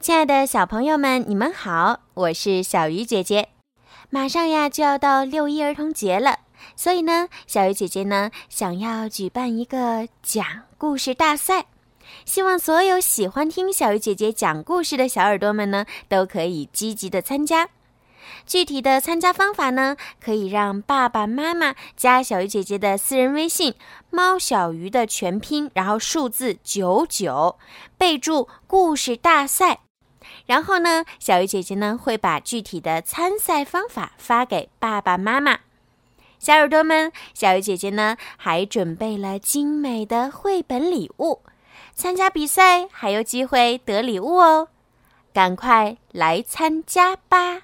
亲爱的小朋友们，你们好，我是小鱼姐姐。马上呀就要到六一儿童节了，所以呢，小鱼姐姐呢想要举办一个讲故事大赛，希望所有喜欢听小鱼姐姐讲故事的小耳朵们呢都可以积极的参加。具体的参加方法呢，可以让爸爸妈妈加小鱼姐姐的私人微信“猫小鱼”的全拼，然后数字九九，备注“故事大赛”。然后呢，小鱼姐姐呢会把具体的参赛方法发给爸爸妈妈。小耳朵们，小鱼姐姐呢还准备了精美的绘本礼物，参加比赛还有机会得礼物哦！赶快来参加吧！